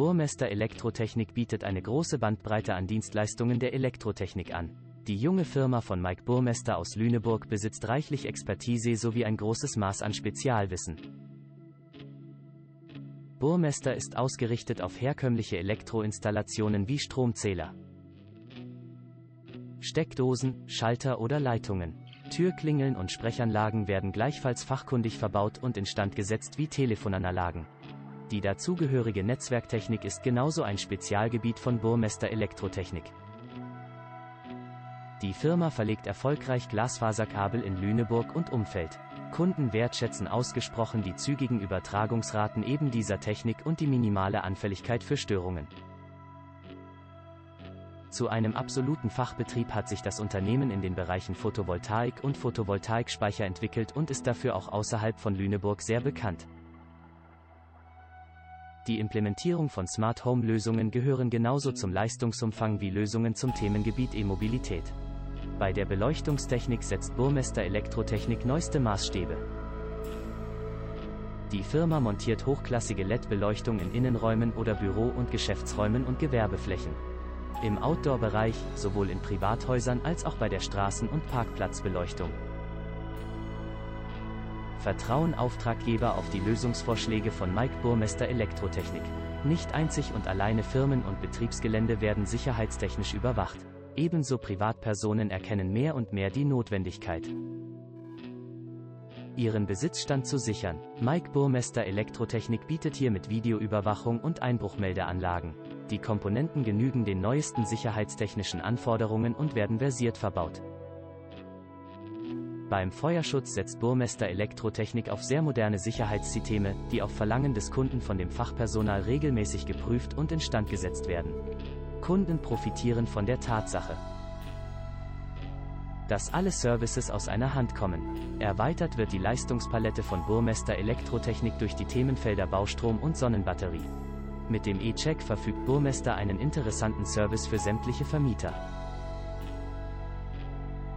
Burmester Elektrotechnik bietet eine große Bandbreite an Dienstleistungen der Elektrotechnik an. Die junge Firma von Mike Burmester aus Lüneburg besitzt reichlich Expertise sowie ein großes Maß an Spezialwissen. Burmester ist ausgerichtet auf herkömmliche Elektroinstallationen wie Stromzähler, Steckdosen, Schalter oder Leitungen. Türklingeln und Sprechanlagen werden gleichfalls fachkundig verbaut und instand gesetzt wie Telefonanlagen. Die dazugehörige Netzwerktechnik ist genauso ein Spezialgebiet von Burmester Elektrotechnik. Die Firma verlegt erfolgreich Glasfaserkabel in Lüneburg und Umfeld. Kunden wertschätzen ausgesprochen die zügigen Übertragungsraten eben dieser Technik und die minimale Anfälligkeit für Störungen. Zu einem absoluten Fachbetrieb hat sich das Unternehmen in den Bereichen Photovoltaik und Photovoltaikspeicher entwickelt und ist dafür auch außerhalb von Lüneburg sehr bekannt. Die Implementierung von Smart Home Lösungen gehören genauso zum Leistungsumfang wie Lösungen zum Themengebiet E-Mobilität. Bei der Beleuchtungstechnik setzt Burmester Elektrotechnik neueste Maßstäbe. Die Firma montiert hochklassige LED-Beleuchtung in Innenräumen oder Büro- und Geschäftsräumen und Gewerbeflächen. Im Outdoor-Bereich, sowohl in Privathäusern als auch bei der Straßen- und Parkplatzbeleuchtung. Vertrauen Auftraggeber auf die Lösungsvorschläge von Mike Burmester Elektrotechnik. Nicht einzig und alleine Firmen und Betriebsgelände werden sicherheitstechnisch überwacht. Ebenso Privatpersonen erkennen mehr und mehr die Notwendigkeit, ihren Besitzstand zu sichern. Mike Burmester Elektrotechnik bietet hier mit Videoüberwachung und Einbruchmeldeanlagen. Die Komponenten genügen den neuesten sicherheitstechnischen Anforderungen und werden versiert verbaut. Beim Feuerschutz setzt Burmester Elektrotechnik auf sehr moderne Sicherheitssysteme, die auf Verlangen des Kunden von dem Fachpersonal regelmäßig geprüft und instand gesetzt werden. Kunden profitieren von der Tatsache, dass alle Services aus einer Hand kommen. Erweitert wird die Leistungspalette von Burmester Elektrotechnik durch die Themenfelder Baustrom und Sonnenbatterie. Mit dem E-Check verfügt Burmester einen interessanten Service für sämtliche Vermieter.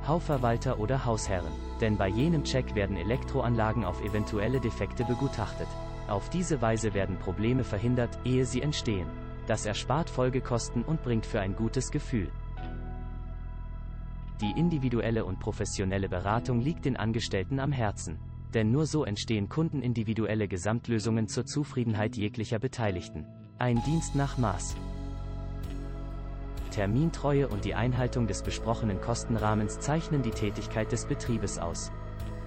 Hausverwalter oder Hausherren. Denn bei jenem Check werden Elektroanlagen auf eventuelle Defekte begutachtet. Auf diese Weise werden Probleme verhindert, ehe sie entstehen. Das erspart Folgekosten und bringt für ein gutes Gefühl. Die individuelle und professionelle Beratung liegt den Angestellten am Herzen. Denn nur so entstehen kundenindividuelle Gesamtlösungen zur Zufriedenheit jeglicher Beteiligten. Ein Dienst nach Maß. Termintreue und die Einhaltung des besprochenen Kostenrahmens zeichnen die Tätigkeit des Betriebes aus.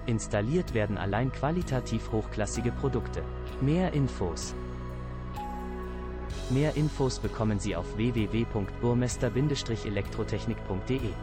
Installiert werden allein qualitativ hochklassige Produkte. Mehr Infos. Mehr Infos bekommen Sie auf www.burmester-elektrotechnik.de.